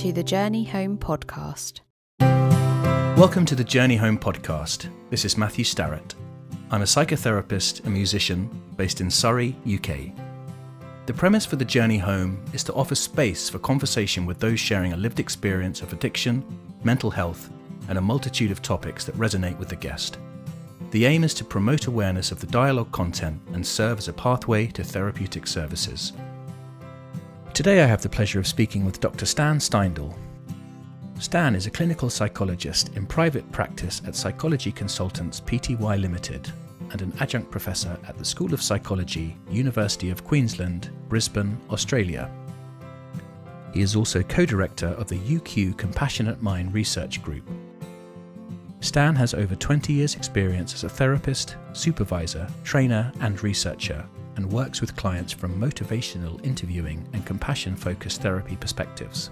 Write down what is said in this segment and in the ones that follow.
to the Journey Home podcast. Welcome to the Journey Home podcast. This is Matthew Starrett. I'm a psychotherapist and musician based in Surrey, UK. The premise for the Journey Home is to offer space for conversation with those sharing a lived experience of addiction, mental health, and a multitude of topics that resonate with the guest. The aim is to promote awareness of the dialogue content and serve as a pathway to therapeutic services. Today I have the pleasure of speaking with Dr. Stan Steindl. Stan is a clinical psychologist in private practice at Psychology Consultants Pty Limited and an adjunct professor at the School of Psychology, University of Queensland, Brisbane, Australia. He is also co director of the UQ Compassionate Mind Research Group. Stan has over 20 years' experience as a therapist, supervisor, trainer, and researcher and works with clients from motivational interviewing and compassion focused therapy perspectives.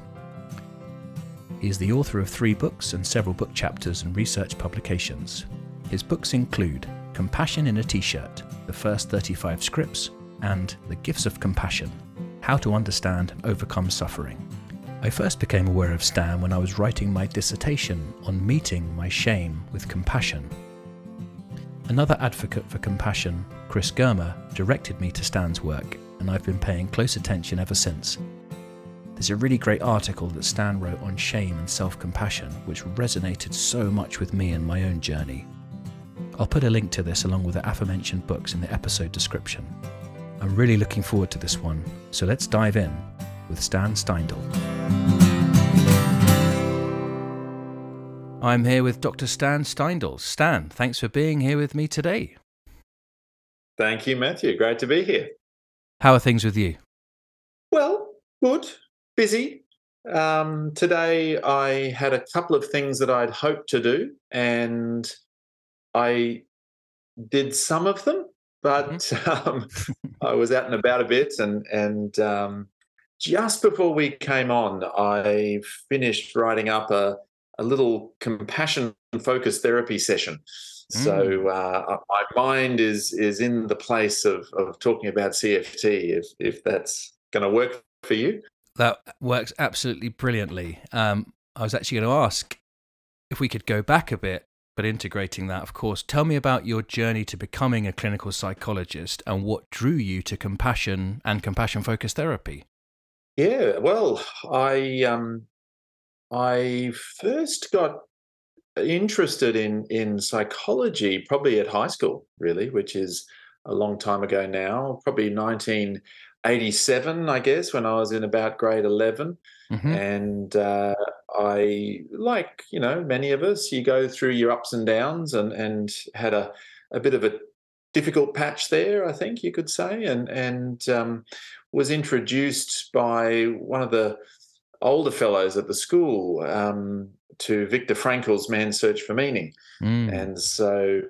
He is the author of three books and several book chapters and research publications. His books include Compassion in a T shirt, the first 35 scripts, and The Gifts of Compassion How to Understand and Overcome Suffering. I first became aware of Stan when I was writing my dissertation on meeting my shame with compassion Another advocate for compassion, Chris Germer, directed me to Stan's work, and I've been paying close attention ever since. There's a really great article that Stan wrote on shame and self compassion, which resonated so much with me in my own journey. I'll put a link to this along with the aforementioned books in the episode description. I'm really looking forward to this one, so let's dive in with Stan Steindl. I'm here with Dr. Stan Steindl. Stan, thanks for being here with me today. Thank you, Matthew. Great to be here. How are things with you? Well, good. Busy. Um, today, I had a couple of things that I'd hoped to do, and I did some of them, but mm-hmm. um, I was out and about a bit, and and um, just before we came on, I finished writing up a a little compassion focused therapy session. Mm. So uh, my mind is is in the place of of talking about CFT. If if that's going to work for you, that works absolutely brilliantly. Um, I was actually going to ask if we could go back a bit, but integrating that, of course. Tell me about your journey to becoming a clinical psychologist and what drew you to compassion and compassion focused therapy. Yeah, well, I um, I first got interested in in psychology probably at high school, really, which is a long time ago now, probably 1987, I guess, when I was in about grade 11. Mm-hmm. And uh, I, like you know, many of us, you go through your ups and downs, and and had a a bit of a difficult patch there, I think you could say, and and um, was introduced by one of the older fellows at the school um, to Viktor Frankl's Man's Search for Meaning. Mm. And so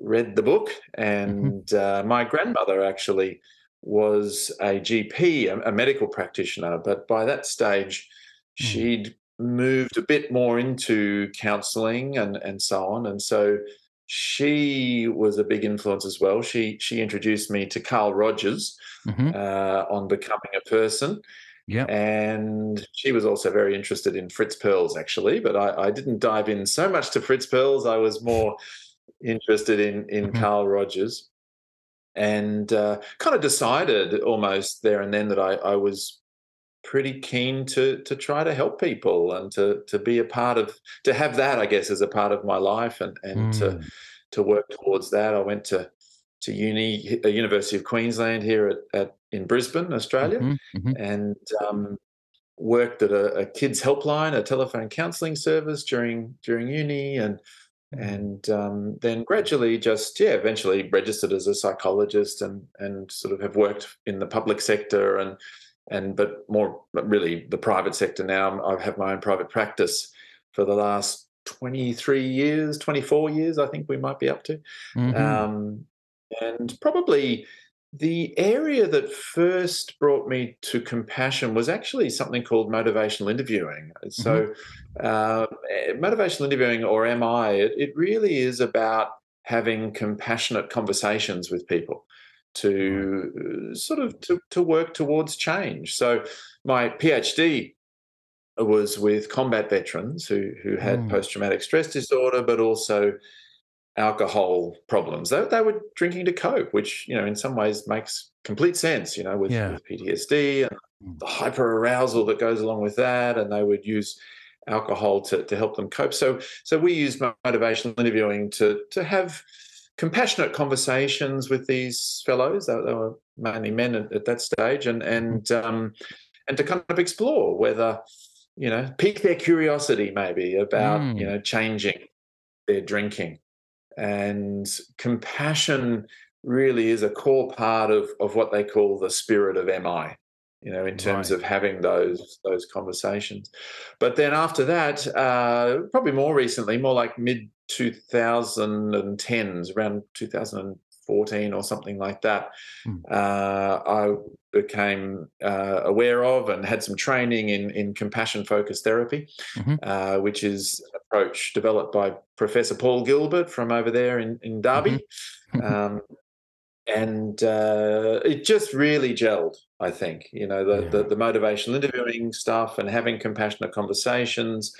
read the book. Mm-hmm. And mm-hmm. uh, my grandmother actually was a GP, a, a, medical practitioner. But by that stage, mm. she'd moved a bit more into counseling and, and so on. And so she was a big influence as well. She she introduced me to Carl Rogers mm-hmm. uh, on becoming a person, yeah. And she was also very interested in Fritz Perls, actually, but I, I didn't dive in so much to Fritz Perls. I was more interested in in mm-hmm. Carl Rogers, and uh, kind of decided almost there and then that I, I was pretty keen to to try to help people and to to be a part of to have that I guess as a part of my life and and mm. to to work towards that. I went to to uni, uh, University of Queensland here at, at in Brisbane, Australia, mm-hmm, mm-hmm. and um, worked at a, a, kids helpline, a telephone counselling service during during uni, and mm. and um, then gradually just yeah, eventually registered as a psychologist and and sort of have worked in the public sector and and but more really the private sector now. I have my own private practice for the last 23 years 24 years i think we might be up to mm-hmm. um, and probably the area that first brought me to compassion was actually something called motivational interviewing. So, mm-hmm. uh, motivational interviewing, or MI, it, it, really is about having compassionate conversations with people to sort of to, to work towards change. So, my PhD was with combat veterans who who had Mm. post traumatic stress disorder, but also alcohol problems. They, they were drinking to cope, which you know in some ways makes complete sense. You know, with, Yeah. with PTSD and Mm. the hyper arousal that goes along with that, and they would use alcohol to, to help them cope. So so we use motivational interviewing to to have compassionate conversations with these fellows. They, they were mainly men at, at that stage, and and um, and to kind of explore whether you know pique their curiosity maybe about Mm. you know changing their drinking and compassion really is a core part of of what they call the spirit of mi you know in terms Right. of having those those conversations but then after that uh probably more recently more like mid 2010s around 2014 or something like that Mm. uh, i became uh, aware of and had some training in in compassion focused therapy Mhm. uh, which is an approach developed by professor paul gilbert from over there in, in derby Mhm. um, and uh, it just really gelled. I think you know the, the the motivational interviewing stuff and having compassionate conversations,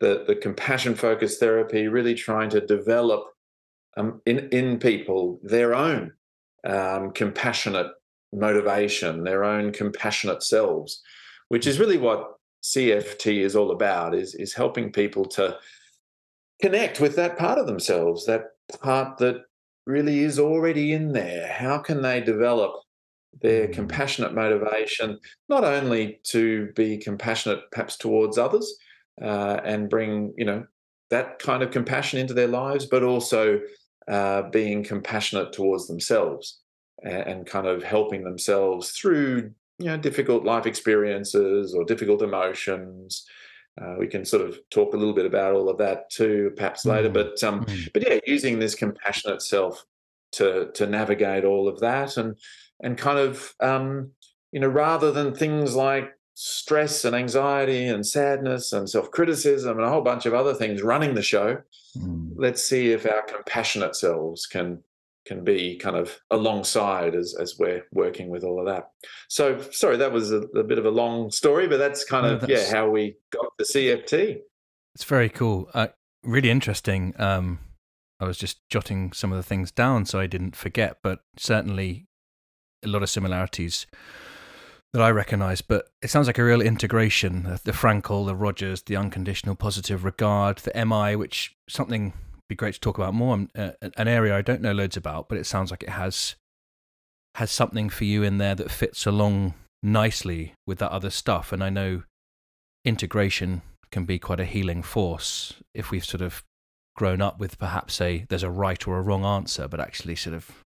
the the compassion focused therapy, really trying to develop um, in in people their own um, compassionate motivation, their own compassionate selves, which is really what CFT is all about. Is is helping people to connect with that part of themselves, that part that really is already in there. How can they develop their Mm. compassionate motivation, not only to be compassionate perhaps towards others uh, and bring, you know, that kind of compassion into their lives, but also uh, being compassionate towards themselves and, and kind of helping themselves through, you know, difficult life experiences or difficult emotions. Uh, we can sort of talk a little bit about all of that too, perhaps later. Mm. But um, Mm. but yeah, using this compassionate self to to navigate all of that and and kind of um, you know rather than things like stress and anxiety and sadness and self criticism and a whole bunch of other things running the show, Mm. let's see if our compassionate selves can can be kind of alongside as as we're working with all of that. So sorry, that was a, a bit of a long story, but that's kind No, of that's- yeah how we got the CFT. It's very cool. Uh, really interesting. Um, I was just jotting some of the things down so I didn't forget, but certainly a lot of similarities that I recognise. But it sounds like a real integration: the, Frankl, the Rogers, the unconditional positive regard, the MI, which something be great to talk about more. um, Uh, an area I don't know loads about, but it sounds like it has has something for you in there that fits along nicely with that other stuff. And I know integration can be quite a healing force if we've sort of grown up with perhaps a there's a right or a wrong answer, but actually sort of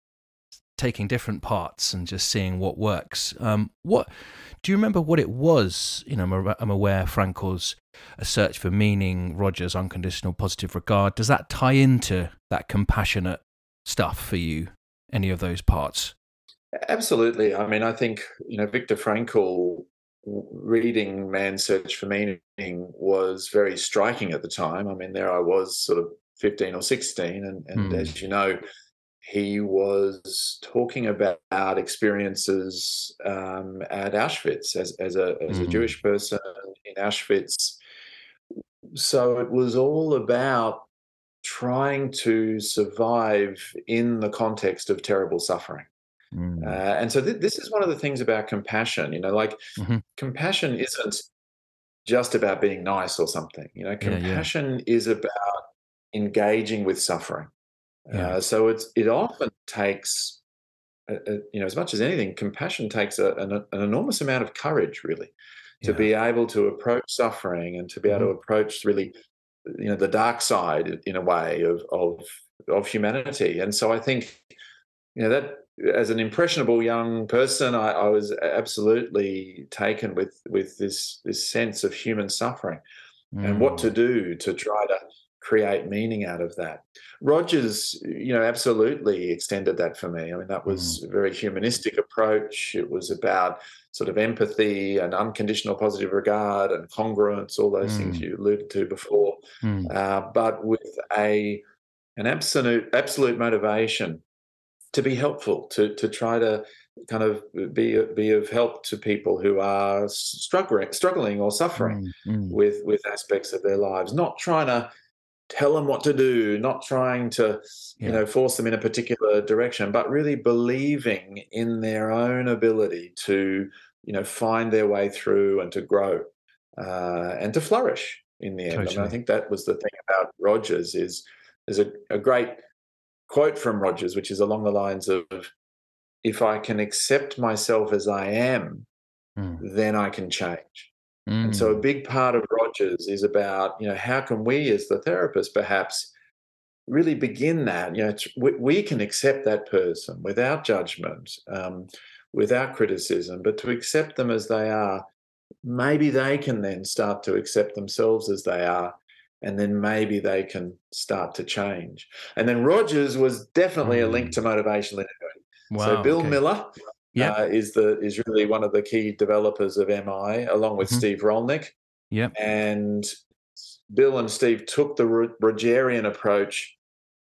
taking different parts and just seeing what works. Um, what do you remember? What it was? You know, I'm, I'm aware Frankl's a search for meaning, Rogers' unconditional positive regard. Does that tie into that compassionate stuff for you? Any of those parts? Absolutely. I mean, I think you know Viktor Frankl reading Man's Search for Meaning was very striking at the time. I mean, there I was, sort of fifteen or sixteen, and, and Hmm. as you know, he was talking about experiences um, at Auschwitz as as a as a Mhm. Jewish person in Auschwitz. So it was all about trying to survive in the context of terrible suffering. Mm. Uh, and so th- this is one of the things about compassion. You know, like Mhm. compassion isn't just about being nice or something. You know, Yeah, yeah. compassion is about engaging with suffering. Yeah. Uh, so it's it often takes, uh, uh, you know, as much as anything, compassion takes a, an, an enormous amount of courage, really, to Yeah. Mm-hmm. be able to approach suffering and to be able to approach really, you know, the dark side in a way of of of humanity. And so I think, you know, that as an impressionable young person, I, I was absolutely taken with with this this sense of human suffering and what to Mm. do to try to create meaning out of that. Rogers, you know, absolutely extended that for me. I mean, that was a very humanistic approach. It was about sort of empathy and unconditional positive regard and congruence, all those things Mm. you alluded to before, Mm. uh, but with a an absolute absolute motivation to be helpful, to to try to kind of be be of help to people who are struggling struggling or suffering mm, mm. with with aspects of their lives not trying to tell them what to do not trying to yeah. you know force them in a particular direction but really believing in their own ability to you know find their way through and to grow uh, and to flourish in the end totally. I, mean, I think that was the thing about rogers is there's a, a great quote from rogers which is along the lines of if I can accept myself as I am, mm. then I can change. Mm. And so a hmm. big part of Rogers is about, you know, how can we as the therapist perhaps really begin that? You know, we, we can accept that person without judgment, um, without criticism, but to accept them as they are. Maybe they can then start to accept themselves as they are and then maybe they can start to change. And then Rogers was definitely mm. a link hmm. to motivational interviewing. Wow, so Bill okay. Miller yep. uh, is the is really one of the key developers of MI, along with mm-hmm. Steve Rollnick. Yeah, and Bill and Steve took the Rogerian approach,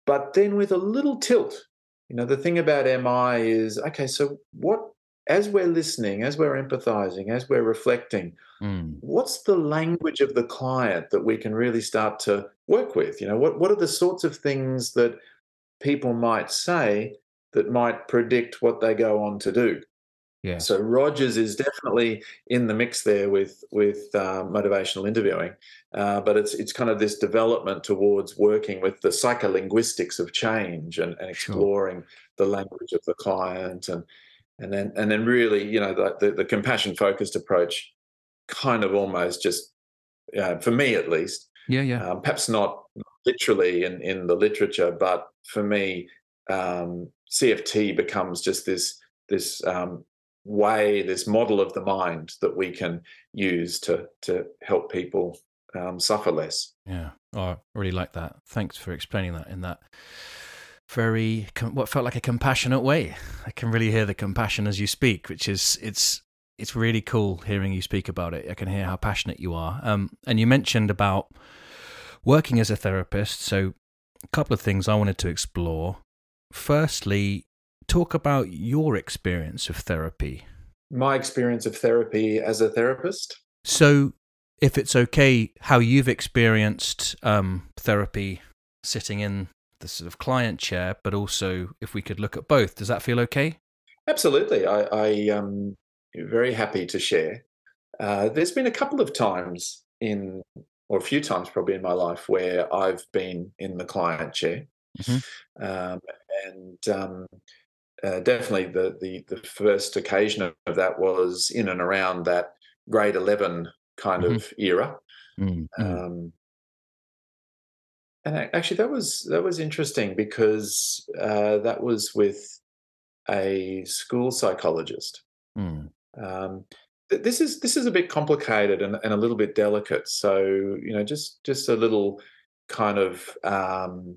but then with a little tilt. You know, the thing about MI is okay. So what? As we're listening, as we're empathizing, as we're reflecting, mm. what's the language of the client that we can really start to work with? You know, what what are the sorts of things that people might say that might predict what they go on to do. Yeah. So Rogers is definitely in the mix there with with uh, motivational interviewing, uh, but it's it's kind of this development towards working with the psycholinguistics of change and, and exploring sure. the language of the client and and then and then really you know the the, the compassion focused approach, kind of almost just uh, for me at least. Yeah, yeah. Um, perhaps not literally in in the literature, but for me, um, CFT becomes just this this um, way, this model of the mind that we can use to to help people um, suffer less. Yeah, oh, I really like that. Thanks for explaining that in that very what felt like a compassionate way. I can really hear the compassion as you speak, which is it's it's really cool hearing you speak about it. I can hear how passionate you are. Um, and you mentioned about working as a therapist. So, a couple of things I wanted to explore firstly, talk about your experience of therapy. My experience of therapy as a therapist. So, if it's okay, how you've experienced um, therapy sitting in the sort of client chair, but also if we could look at both, does that feel okay? Absolutely. I, I am very happy to share. Uh, there's been a couple of times in, or a few times probably in my life, where I've been in the client chair. Mm-hmm. Um, and um, uh, definitely the, the, the first occasion of that was in and around that grade 11 kind mm-hmm. of era. Mm-hmm. Um, and actually, that was that was interesting because uh, that was with a school psychologist. Mm. Um, this is this is a bit complicated and, and, a little bit delicate. So you know, just just a little kind of um,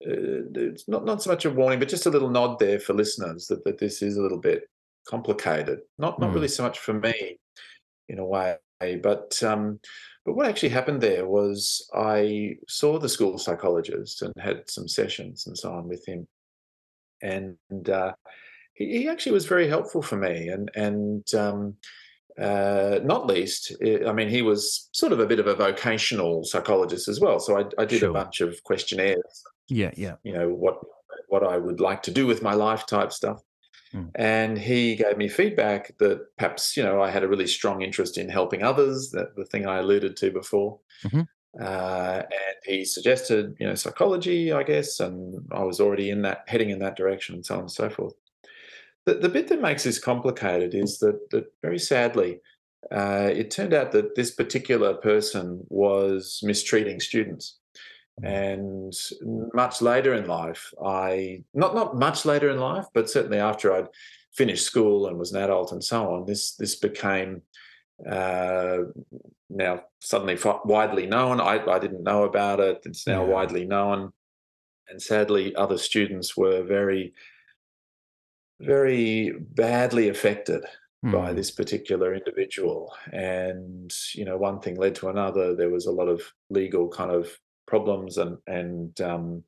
it's not not so much a warning, but just a little nod there for listeners that, that this is a little bit complicated. Not not mm. really so much for me, in a way, but um, but what actually happened there was I saw the school psychologist and had some sessions and so on with him, and uh, he, he, actually was very helpful for me, and and um, uh, not least, I mean, he was sort of a bit of a vocational psychologist as well. So I, I did sure. a bunch of questionnaires yeah, yeah. You know what what I would like to do with my life type stuff. Mm. And he gave me feedback that perhaps you know I had a really strong interest in helping others. That the thing I alluded to before. Mm-hmm. Uh, and he suggested you know psychology, I guess, and I was already in that heading in that direction, and so on and so forth. The, the bit that makes this complicated is that that very sadly, uh, it turned out that this particular person was mistreating students. And much later in life, I not not much later in life, but certainly after I'd finished school and was an adult and so on, this this became uh, now suddenly widely known. I, I didn't know about it. It's now yeah. widely known, and sadly, other students were very very badly affected mm. by hmm. this particular individual. And you know, one thing led to another. There was a lot of legal kind of problems and and um,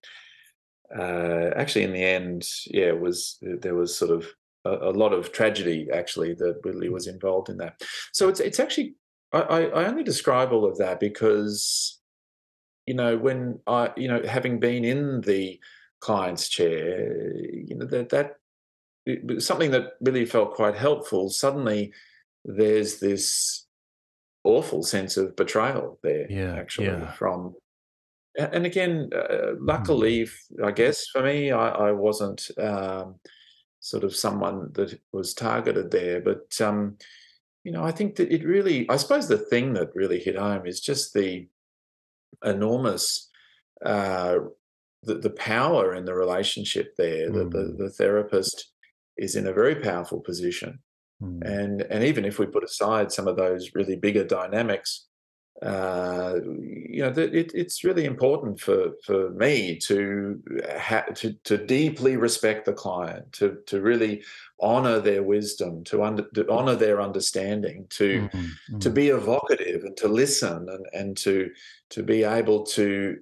uh, actually in the end, yeah, it was there was sort of a, a, lot of tragedy actually that really was involved in that. So it's it's actually I, I only describe all of that because you know when I you know having been in the client's chair, you know that that something that really felt quite helpful. Suddenly, there's this awful sense of betrayal there. Yeah, actually, yeah. from and again, uh, Mm. luckily, I guess for me, I, I wasn't um, sort of someone that was targeted there. But um, you know, I think that it really, I suppose, the thing that really hit home is just the enormous uh, the, the power in the relationship there. That the, Mm. the therapist is in a very powerful position, Mm. and and even if we put aside some of those really bigger dynamics uh, you know, that it, it's really important for for me to ha- to to deeply respect the client, to to really honor their wisdom, to under to honor their understanding, to Mm, to mm. be evocative and to listen and and to to be able to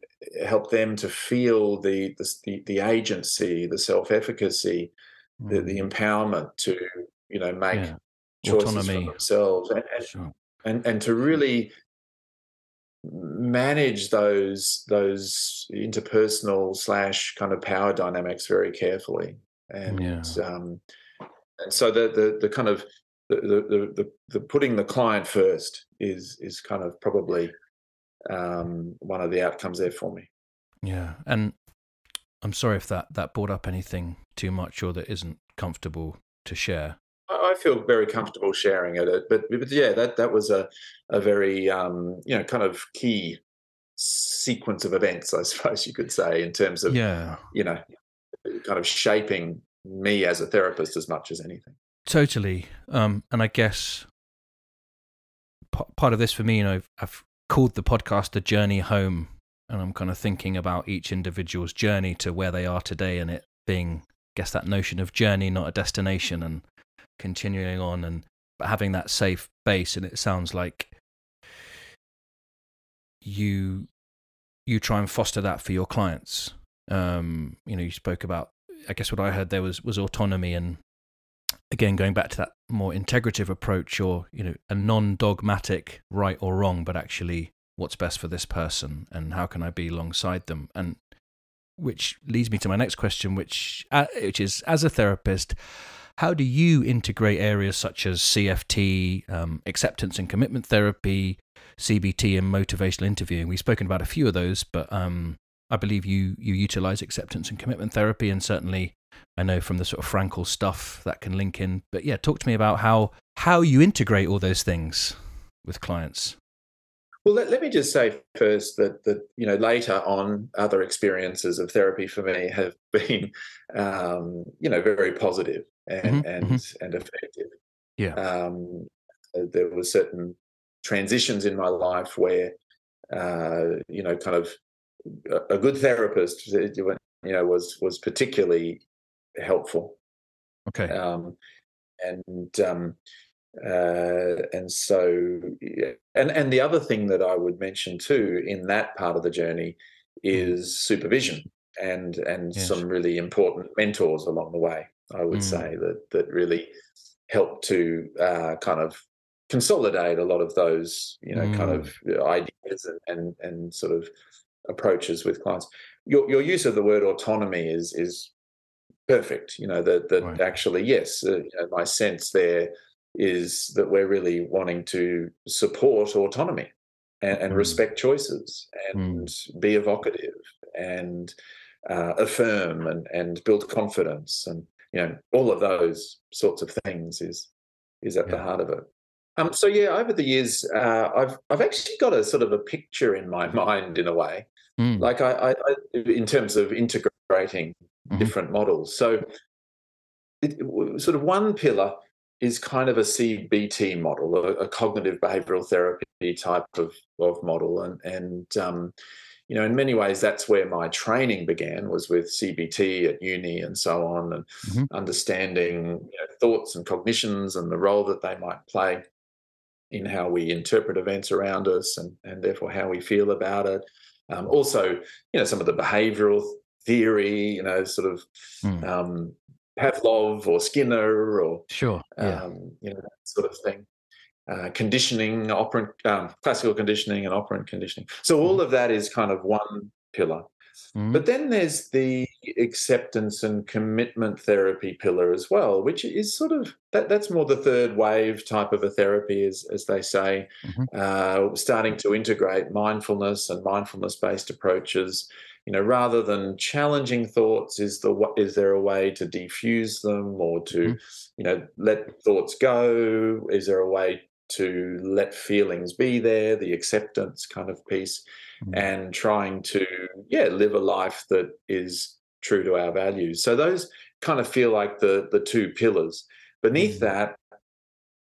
help them to feel the the the agency, the self efficacy, the the Mm. empowerment to you know make Yeah. choices for themselves and, and Sure. and and to really manage those those interpersonal slash kind of power dynamics very carefully and Yeah. um and so the the, the kind of the, the the the putting the client first is is kind of probably um one of the outcomes there for me Yeah. And I'm sorry if that that brought up anything too much or that isn't comfortable to share. I feel very comfortable sharing it, uh, but, but yeah, that that was a a very um, you know kind of key sequence of events, I suppose you could say, in terms of Yeah. you know kind of shaping me as a therapist as much as anything. Totally. Um, and I guess p- part of this for me, you know, I've, I've called the podcast The Journey Home, and I'm kind of thinking about each individual's journey to where they are today, and it being, I guess, that notion of journey, not a destination, and continuing on, and but having that safe base. And it sounds like you you try and foster that for your clients. Um, you know, you spoke about. I guess what I heard there was was autonomy and again going back to that more integrative approach or you know a non-dogmatic right or wrong but actually what's best for this person and how can i be alongside them and which leads me to my next question which uh, which is as a therapist how do you integrate areas such as cft um, acceptance and commitment therapy cbt and motivational interviewing we've spoken about a few of those but um, i believe you you utilize acceptance and commitment therapy and certainly I know from the sort of Frankl stuff that can link in. But yeah, talk to me about how how you integrate all those things with clients. Well, let, let me just say first that that you know later on, other experiences of therapy for me have been um, you know very positive and Mhm, and and effective. Yeah. Um, there were certain transitions in my life where uh, you know kind of a, a good therapist you know was was particularly helpful Okay. um, and um, uh, and so and and the other thing that I would mention too in that part of the journey is supervision and and Yes. some really important mentors along the way. I would Mm. say that that really helped to uh, kind of consolidate a lot of those you know kind Mm. of ideas and, and and sort of approaches with clients. Your your use of the word autonomy is is perfect. You know that that Right. actually yes, uh, you know, my sense there is that we're really wanting to support autonomy and, and Mm. respect choices and be evocative and uh, affirm and and build confidence and you know all of those sorts of things is is at the heart of it. Um, so yeah, over the years, uh, I've I've actually got a sort of a picture in my mind in a way, Mm. like I, I, in terms of integrating Mhm. different models. So, it, sort of one pillar is kind of a CBT model, a, a cognitive behavioral therapy type of, of model, and and um, you know, in many ways, that's where my training began was with CBT at uni and so on, and Mhm. understanding you know, thoughts and cognitions and the role that they might play in how we interpret events around us and, and therefore how we feel about it. Um, also, you know, some of the behavioral theory, you know, sort of Mm. um, Pavlov or Skinner or sure, yeah. um, you know that sort of thing. Uh, conditioning, operant, um, classical conditioning, and operant conditioning. So all mm-hmm. of that is kind of one pillar. Mm-hmm. But then there's the acceptance and commitment therapy pillar as well, which is sort of that, that's more the third wave type of a therapy, as, as they say, mm-hmm. uh, starting to integrate mindfulness and mindfulness based approaches. You know, rather than challenging thoughts, is the is there a way to defuse them or to, mm-hmm. you know, let thoughts go? Is there a way to let feelings be there, the acceptance kind of piece? mm. and trying to yeah live a life that is true to our values so those kind of feel like the the two pillars beneath mm. that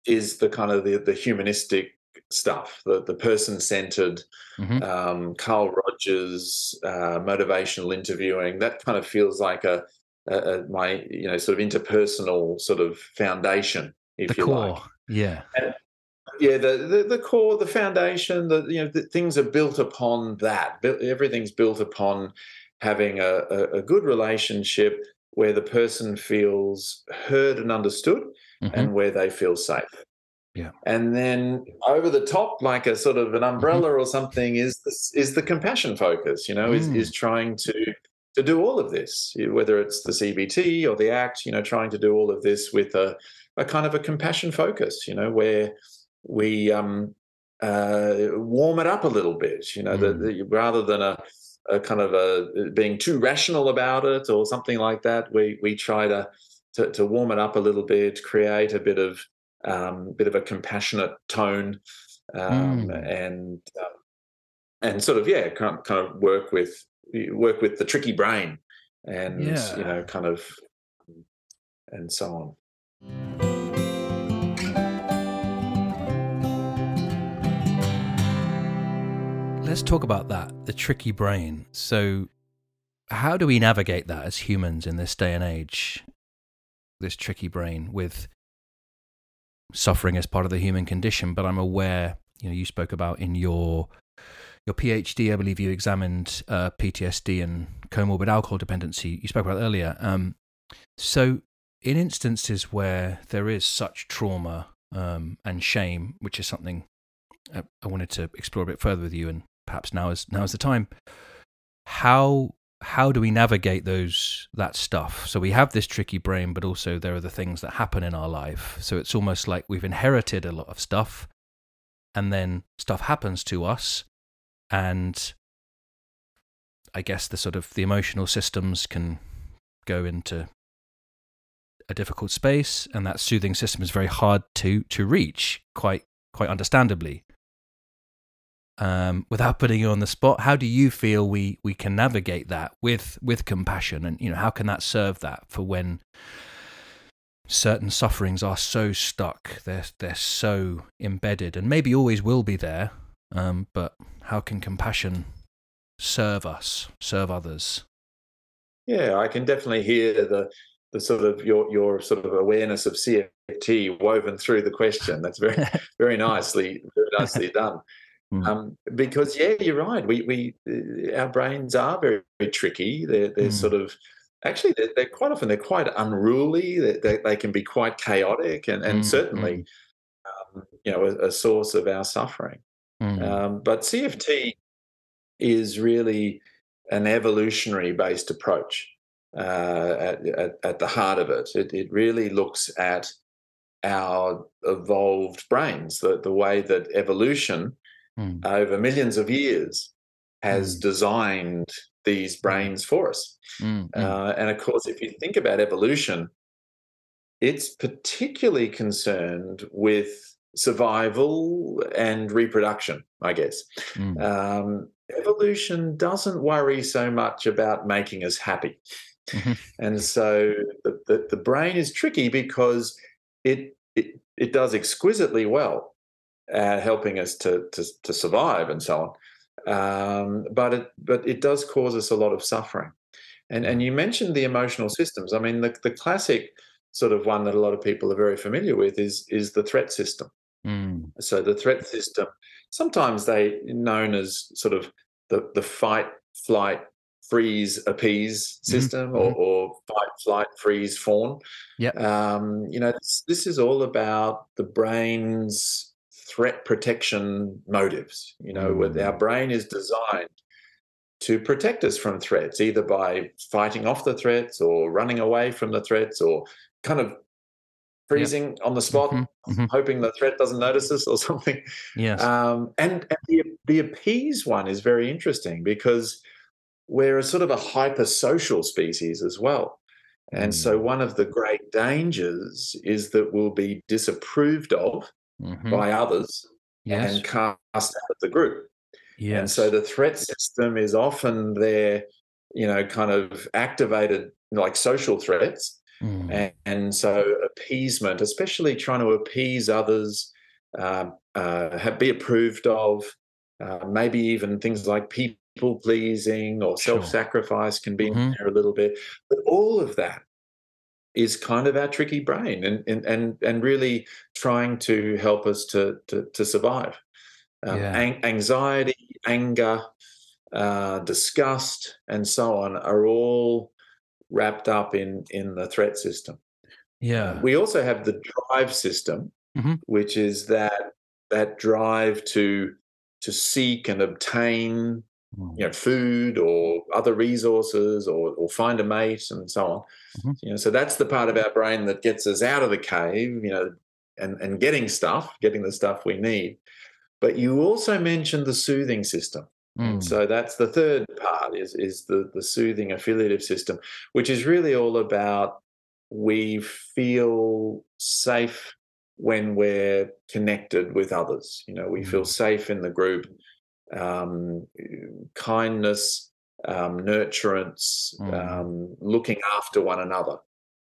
is the kind of the, the humanistic stuff the, the person-centered mm-hmm. um, carl rogers uh, motivational interviewing that kind of feels like a, a, a, my you know sort of interpersonal sort of foundation if the you core. like yeah and, yeah the, the, the core the foundation the you know the things are built upon that everything's built upon having a, a, a good relationship where the person feels heard and understood mm-hmm. and where they feel safe yeah and then over the top like a sort of an mm-hmm. umbrella mm-hmm. or something is this is the compassion focus you know mm. is, is trying to to do all of this whether it's the cbt or the act you know trying to do all of this with a, a kind of a compassion focus you know where we um, uh, warm it up a little bit, you know, mm. the, the, rather than a, a, kind of a being too rational about it or something like that. We we try to to, to warm it up a little bit, create a bit of um, bit of a compassionate tone, um, mm. and um, and sort of yeah, kind of, kind of work with work with the tricky brain, and yeah. you know, kind of and so on. Let's talk about that the tricky brain. So, how do we navigate that as humans in this day and age? This tricky brain with suffering as part of the human condition. But I'm aware, you know, you spoke about in your your PhD, I believe you examined uh, PTSD and comorbid alcohol dependency. You spoke about earlier. Um, so, in instances where there is such trauma um, and shame, which is something uh, I wanted to explore a bit further with you and perhaps now is now is the time. How how do we navigate those that stuff? So we have this tricky brain, but also there are the things that happen in our life. So it's almost like we've inherited a lot of stuff, and then stuff happens to us, and I guess the sort of the emotional systems can go into a difficult space, and that soothing system is very hard to to reach, quite quite understandably um, without putting you on the spot, how do you feel we we can navigate that with with compassion, and you know how can that serve that for when certain sufferings are so stuck, they're they're so embedded, and maybe always will be there, um, but how can compassion serve us, serve others? Yeah, I can definitely hear the the sort of your your sort of awareness of CFT woven through the question. That's very very nicely very nicely done. Mm. Um, because yeah, you're right. We we uh, our brains are very, very tricky. They're they're mm. sort of actually they're, they're, quite often they're quite unruly. They, they, they can be quite chaotic and and mm. certainly mm. um, you know a, a, source of our suffering. Mm. Um, but CFT is really an evolutionary based approach uh, at, at, at the heart of it. It it really looks at our evolved brains, the, the way that evolution mm. over millions of years has mm. designed these brains for us. Mm. Uh, and of course, if you think about evolution, it's particularly concerned with survival and reproduction, I guess. Mm. Um, evolution doesn't worry so much about making us happy. Mm-hmm. And so the, the, the, brain is tricky because it, it, it does exquisitely well uh, helping us to, to, to survive and so on. Um, but it but it does cause us a lot of suffering. And and you mentioned the emotional systems. I mean, the, the classic sort of one that a lot of people are very familiar with is is the threat system. Mm. So the threat system, sometimes they known as sort of the the fight, flight, freeze appease system Mhm, or, or fight flight freeze fawn Yep. um, you know this, this is all about the brain's threat protection motives you know with our Mm. brain is designed to protect us from threats either by fighting off the threats or running away from the threats or kind of freezing on the spot Mhm, mhm. hoping the threat doesn't notice us or something Yes. um, and and the, the appease one is very interesting because we're a sort of a hypersocial species as well. And so, Mm. one of the great dangers is that we'll be disapproved of Mhm. by others Yes. and cast out of the group. yes. And so, the threat system is often there, you know, kind of activated like social threats. Mm. And, and so appeasement, especially trying to appease others, uh, uh, have, be approved of, uh, maybe even things like people pleasing or self sacrifice can be Mhm. in there a little bit. But all of that is kind of our tricky brain and, and, and, and really trying to help us to, to, to survive. Um, Yeah. an- anxiety, anger, uh, disgust, and so on are all wrapped up in in the threat system. yeah. We also have the drive system, Mhm. which is that that drive to to seek and obtain. You know food or other resources or or find a mate and so on. Mhm. You know, so that's the part of our brain that gets us out of the cave, you know, and and getting stuff, getting the stuff we need. But you also mentioned the soothing system. Mm. So that's the third part is is the the soothing affiliative system, which is really all about we feel safe when we're connected with others. You know, we feel Mm. safe in the group. Um, kindness, um, nurturance, Mm. um, looking after one another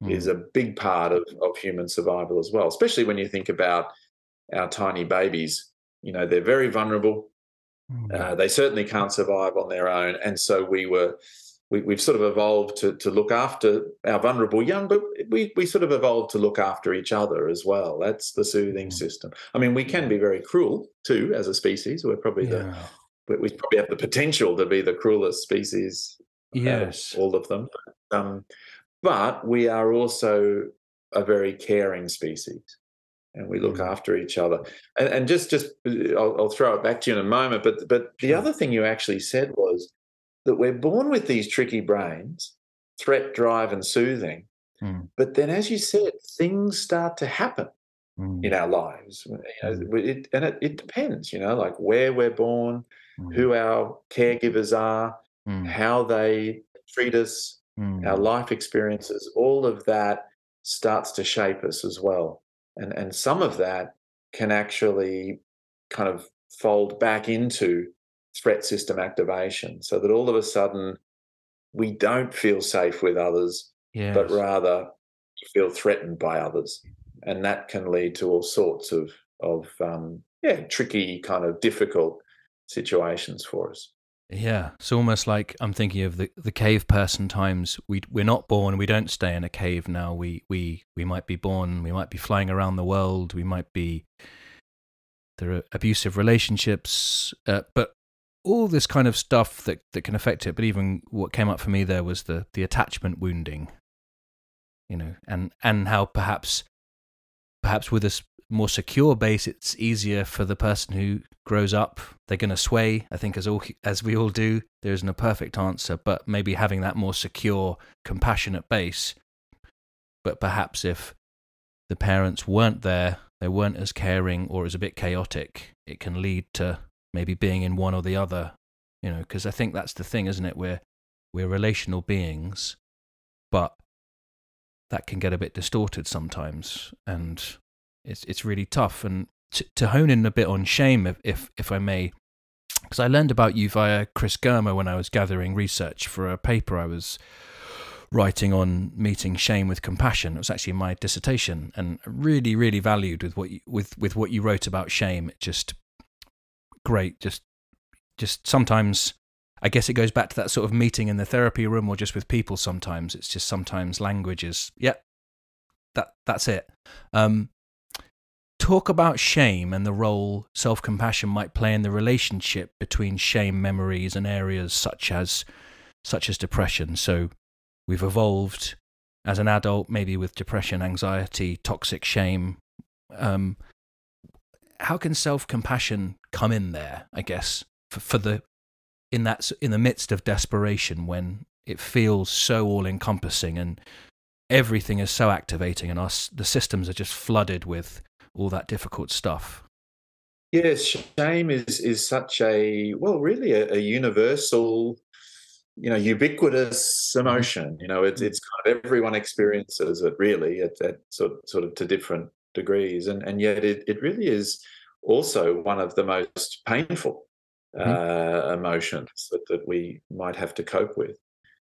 is Mm. a big part of, of human survival as well, especially when you think about our tiny babies. You know, they're very vulnerable. Mm. Uh, they certainly can't survive on their own, and so we were we, we've sort of evolved to to look after our vulnerable young, but we we sort of evolved to look after each other as well. That's the soothing Mm. system. I mean, we can be very cruel too as a species. We're probably the Yeah. we we probably have the potential to be the cruelest species of Yes. all of them. Um, but we are also a very caring species, and we look Mm. after each other. And, and just, just I'll, I'll throw it back to you in a moment. But, but the Sure. other thing you actually said was that we're born with these tricky brains, threat, drive, and soothing. Mm. But then, as you said, things start to happen Mm. in our lives. You know, Mm. it, and it, it depends, you know, like where we're born, Mm. who our caregivers are, Mm. how they treat us, our life experiences, all of that starts to shape us as well. And and some of that can actually kind of fold back into threat system activation so that all of a sudden we don't feel safe with others, Yes. but rather feel threatened by others. And that can lead to all sorts of of um, yeah, tricky, kind of difficult situations for us. Yeah, it's almost like I'm thinking of the, the cave person times. We we're not born. We don't stay in a cave now. We we we might be born. We might be flying around the world. We might be there are abusive relationships, uh, but all this kind of stuff that that can affect it. But even what came up for me there was the the attachment wounding. You know, and and how perhaps perhaps with a more secure base, it's easier for the person who grows up. They're going to sway. I think as all as we all do. There isn't a perfect answer, but maybe having that more secure, compassionate base. But perhaps if the parents weren't there, they weren't as caring, or is a bit chaotic, it can lead to maybe being in one or the other. You know, because I think that's the thing, isn't it? We're we're relational beings, but that can get a bit distorted sometimes, and it's it's really tough. And to, to hone in a bit on shame, if if, if I may, because I learned about you via Chris Germer when I was gathering research for a paper I was writing on meeting shame with compassion. It was actually my dissertation, and really, really valued with what you, with with what you wrote about shame. It just great, just just sometimes. I guess it goes back to that sort of meeting in the therapy room or just with people sometimes. It's just sometimes language is, yeah, that, that's it. Um, talk about shame and the role self compassion might play in the relationship between shame memories and areas such as such as depression. So we've evolved as an adult, maybe with depression, anxiety, toxic shame. Um, how can self compassion come in there? I guess for, for the in that in the midst of desperation when it feels so all encompassing and everything is so activating and us the systems are just flooded with all that difficult stuff yes shame is is such a well really a, a universal you know ubiquitous mm-hmm. emotion you know it's mm-hmm. it's kind of everyone experiences it really at, at sort, sort of to different degrees and and yet it, it really is also one of the most painful mm-hmm. uh, emotions that, that we might have to cope with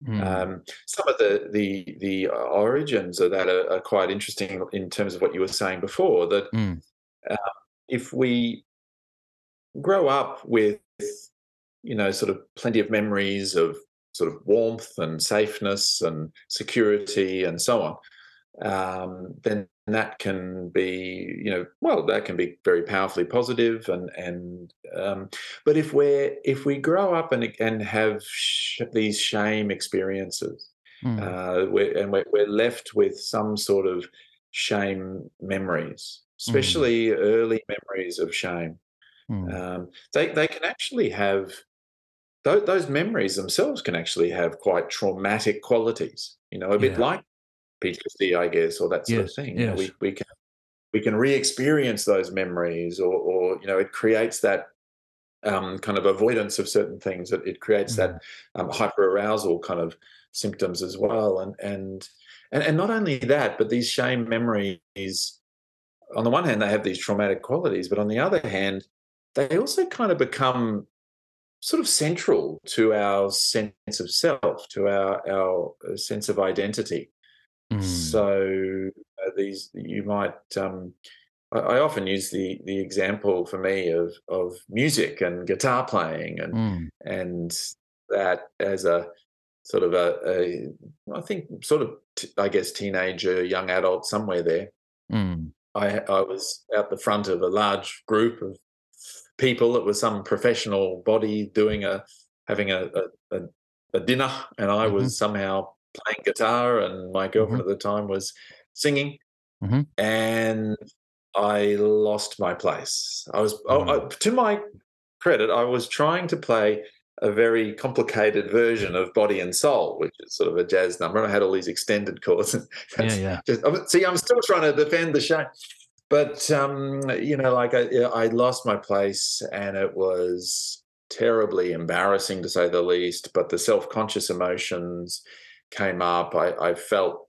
Mm. Um, some of the the the origins of that are, are, quite interesting in terms of what you were saying before. That mm. uh, if we grow up with you know sort of plenty of memories of sort of warmth and safeness and security and so on, um, then that can be you know well that can be very powerfully positive and and um, but if we're if we grow up and and have sh- these shame experiences mm. uh, we're, and we're, we're left with some sort of shame memories hmm. especially mm. early memories of shame mm. um, they they can actually have th- those memories themselves can actually have quite traumatic qualities you know a bit yeah. like PTSD, I guess, or that sort yes, of thing. Yes. We we can we can re-experience those memories, or or you know, it creates that um, kind of avoidance of certain things. It, it creates mm-hmm. that um, hyperarousal kind of symptoms as well, and and and and not only that, but these shame memories. On the one hand, they have these traumatic qualities, but on the other hand, they also kind of become sort of central to our sense of self, to our our uh, sense of identity. Mm. So uh, these you might. Um, I, I, often use the the example for me of of music and guitar playing and mm. and that as a sort of a, a I think sort of t- I guess teenager, young adult, somewhere there. Mm. I I was out the front of a large group of people. It was some professional body doing a having a a, a dinner, and I mm-hmm. was somehow playing guitar, and my girlfriend mm-hmm. at the time was singing, mm-hmm. and I lost my place. I was, mm-hmm. I, to my credit, I was trying to play a very complicated version of Body and Soul, which is sort of a jazz number. And I had all these extended chords. yeah, yeah. Just, see, I'm still trying to defend the show. But, um, you know, like I, I lost my place and it was terribly embarrassing to say the least. But the self conscious emotions, came up, I, I felt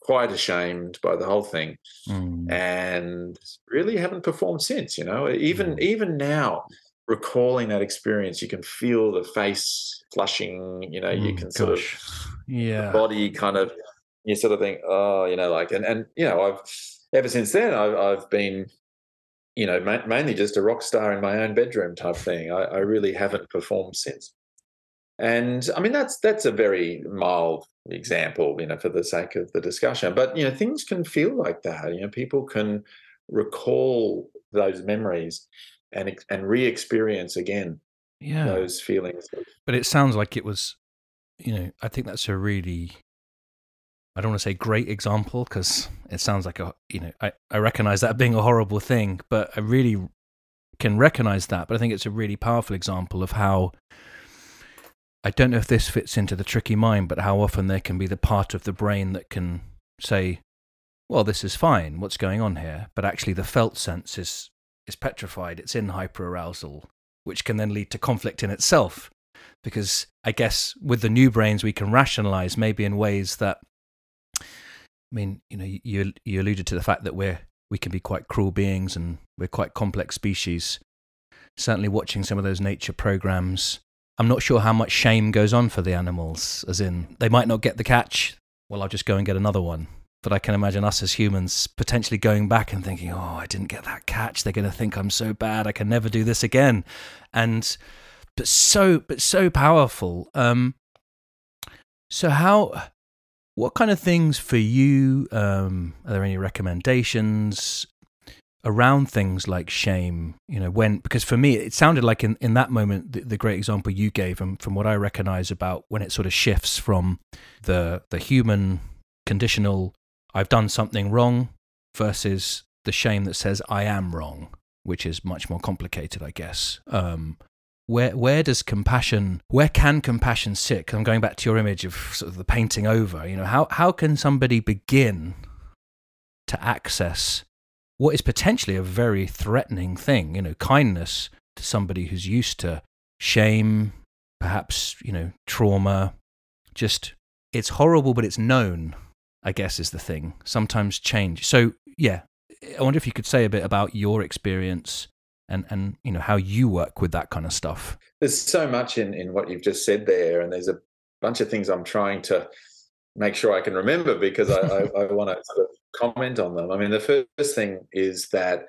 quite ashamed by the whole thing, mm. and really haven't performed since. You know, even mm. even now, recalling that experience, you can feel the face flushing. You know, mm, you can sort gosh. of yeah, body kind of. You sort of think, oh, you know, like, and and you know, I've ever since then, I've, I've been you know, ma- mainly just a rock star in my own bedroom type thing. I, I, really haven't performed since. And I mean, that's that's a very mild example, you know, for the sake of the discussion. But you know, things can feel like that. You know, people can recall those memories and and re-experience again yeah. those feelings. But it sounds like it was, you know, I think that's a really I don't want to say great example because it sounds like a you know I, I recognize that being a horrible thing, but I really can recognize that. But I think it's a really powerful example of how I don't know if this fits into the tricky mind, but how often there can be the part of the brain that can say, well, this is fine, what's going on here? But actually, the felt sense is, is petrified, it's in hyperarousal, which can then lead to conflict in itself. Because I guess with the new brains, we can rationalize maybe in ways that, I mean, you know, you, you alluded to the fact that we're, we can be quite cruel beings and we're quite complex species. Certainly, watching some of those nature programs I'm not sure how much shame goes on for the animals, as in they might not get the catch. Well, I'll just go and get another one. But I can imagine us as humans potentially going back and thinking, oh, I didn't get that catch. They're going to think I'm so bad. I can never do this again. And, but so, but so powerful. Um, so how, what kind of things for you? Um, are there any recommendations? Around things like shame you know when because for me it sounded like in, in that moment the, the great example you gave and from what i recognize about when it sort of shifts from the the human conditional i've done something wrong versus the shame that says i am wrong which is much more complicated i guess. Um, where where does compassion where can compassion sit? I'm going back to your image of sort of the painting over you know how how can somebody begin to access what is potentially a very threatening thing, you know, kindness to somebody who's used to shame, perhaps, you know, trauma. Just, it's horrible, but it's known, I guess, is the thing. Sometimes change. So, yeah, I wonder if you could say a bit about your experience and, and you know, how you work with that kind of stuff. There's so much in, in what you've just said there, and there's a bunch of things I'm trying to make sure I can remember because I, I, I want to sort of comment on them. I mean, the first thing is that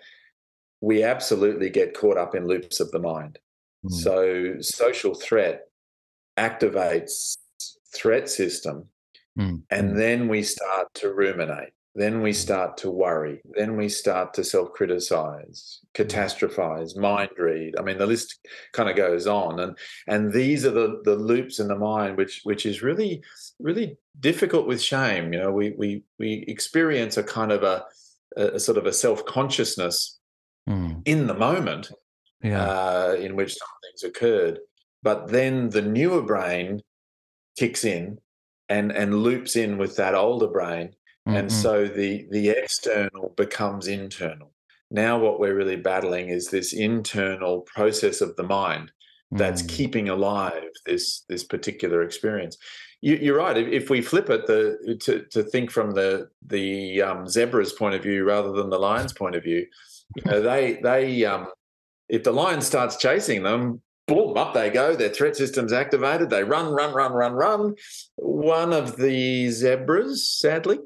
we absolutely get caught up in loops of the mind. Mm. So social threat activates threat system, mm. and hmm. then we start to ruminate. Then we start to worry. Then we start to self criticize, catastrophize, mind read. I mean, the list kind of goes on. And, and these are the, the loops in the mind, which, which is really, really difficult with shame. You know, we, we, we experience a kind of a, a sort of a self consciousness mm. in the moment yeah. uh, in which some things occurred. But then the newer brain kicks in and, and loops in with that older brain Mm-hmm. And so the the external becomes internal. Now what we're really battling is this internal process of the mind that's mm. keeping alive this this particular experience. You, are right. If, if, we flip it, the to, to think from the the um, zebra's point of view rather than the lion's point of view, you know, they they um, if the lion starts chasing them, boom, up they go. Their threat system's activated. They run, run, run, run, run. One of the zebras, sadly,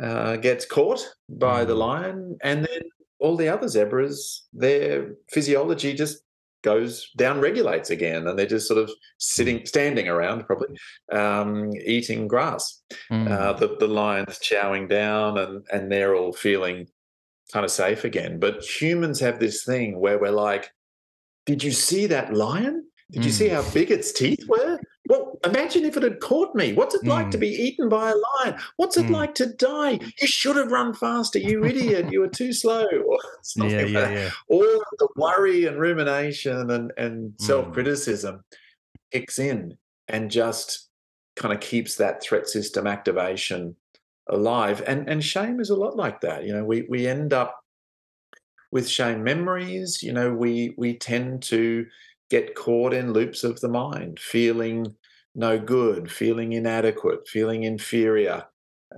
uh, gets caught by the lion, and then all the other zebras, their physiology just goes down regulates again and they're just sort of sitting mm. standing around probably um, eating grass mm. uh, the, the lion's chowing down and and they're all feeling kind of safe again but humans have this thing where we're like did you see that lion? Did mm. you see mm. how big its teeth were? Well, imagine if it had caught me. What's it like mm. to be eaten by a lion? What's it mm. like to die? You should have run faster, you idiot. you were too slow. Yeah, yeah, like yeah. All the worry and rumination and, and mm. self criticism kicks in and just kind of keeps that threat system activation alive. And and shame is a lot like that. You know, we we end up with shame memories, you know, we we tend to get caught in loops of the mind, feeling no good, feeling inadequate, feeling inferior,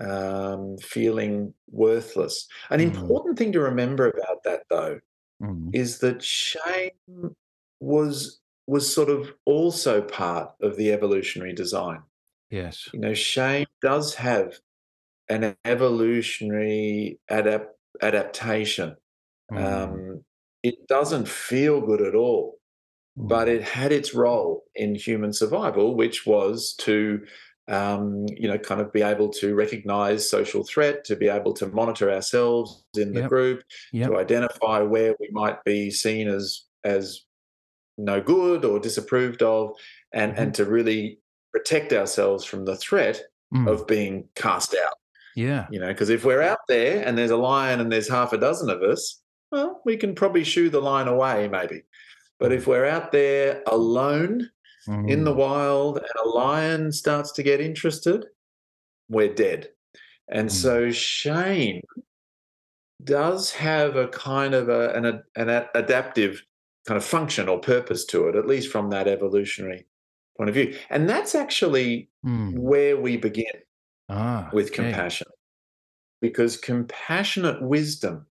um, feeling worthless. An mm. important thing to remember about that, though, mm. is that shame was was sort of also part of the evolutionary design. Yes, you know, shame does have an evolutionary adapt adaptation Mm. Um, it doesn't feel good at all, mm. but it had its role in human survival, which was to um, you know, kind of be able to recognize social threat, to be able to monitor ourselves in the yep. group, yep. to identify where we might be seen as as no good or disapproved of, and mm-hmm. and to really protect ourselves from the threat mm. of being cast out. Yeah, you know, because if we're out there and there's a lion and there's half a dozen of us, well, we can probably shoo the line away, maybe. But if we're out there alone mm. in the mm. wild and a lion starts to get interested, we're dead. And mm. so shame does have a kind of a, an, an adaptive kind of function or purpose to it, at least from that evolutionary point of view. And that's actually mm. where we begin ah, with okay. compassion. Because compassionate wisdom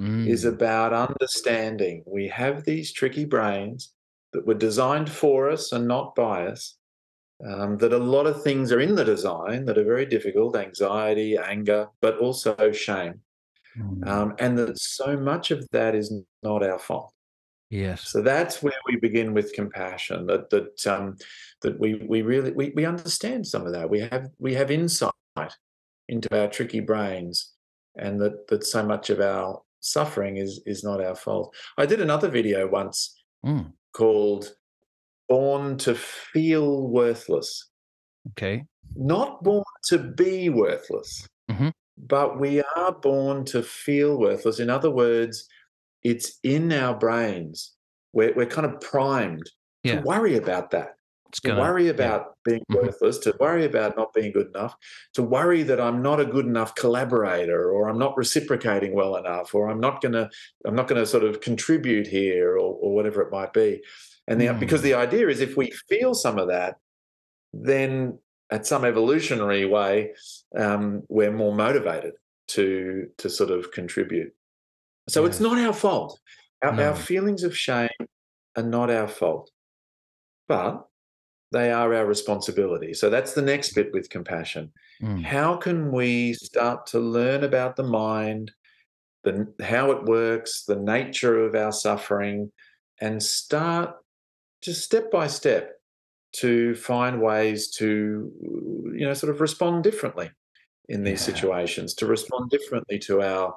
mm. is about understanding we have these tricky brains that were designed for us and not by us. Um, that a lot of things are in the design that are very difficult anxiety, anger, but also shame. Mm. Um, and that so much of that is not our fault. Yes. So that's where we begin with compassion. That that um, that we we really we, we understand some of that. We have we have insight into our tricky brains, and that that so much of our suffering is is not our fault. I did another video once Mm. called "Born to Feel Worthless." Okay. Not born to be worthless, Mhm. but we are born to feel worthless. In other words, it's in our brains. We're we're kind of primed Yeah. to worry about that It's to gonna worry yeah. about being Mhm. worthless, to worry about not being good enough, to worry that I'm not a good enough collaborator, or I'm not reciprocating well enough, or I'm not gonna I'm not gonna sort of contribute here, or, or whatever it might be. And the, because Mm. the idea is, if we feel some of that, then at some evolutionary way, um, we're more motivated to to sort of contribute. So it's not our fault. Our, No. our feelings of shame are not our fault, but they are our responsibility. So that's the next bit with compassion. Mm. How can we start to learn about the mind, the how it works, the nature of our suffering, and start just step by step to find ways to you know sort of respond differently in these Yeah. situations, to respond differently to our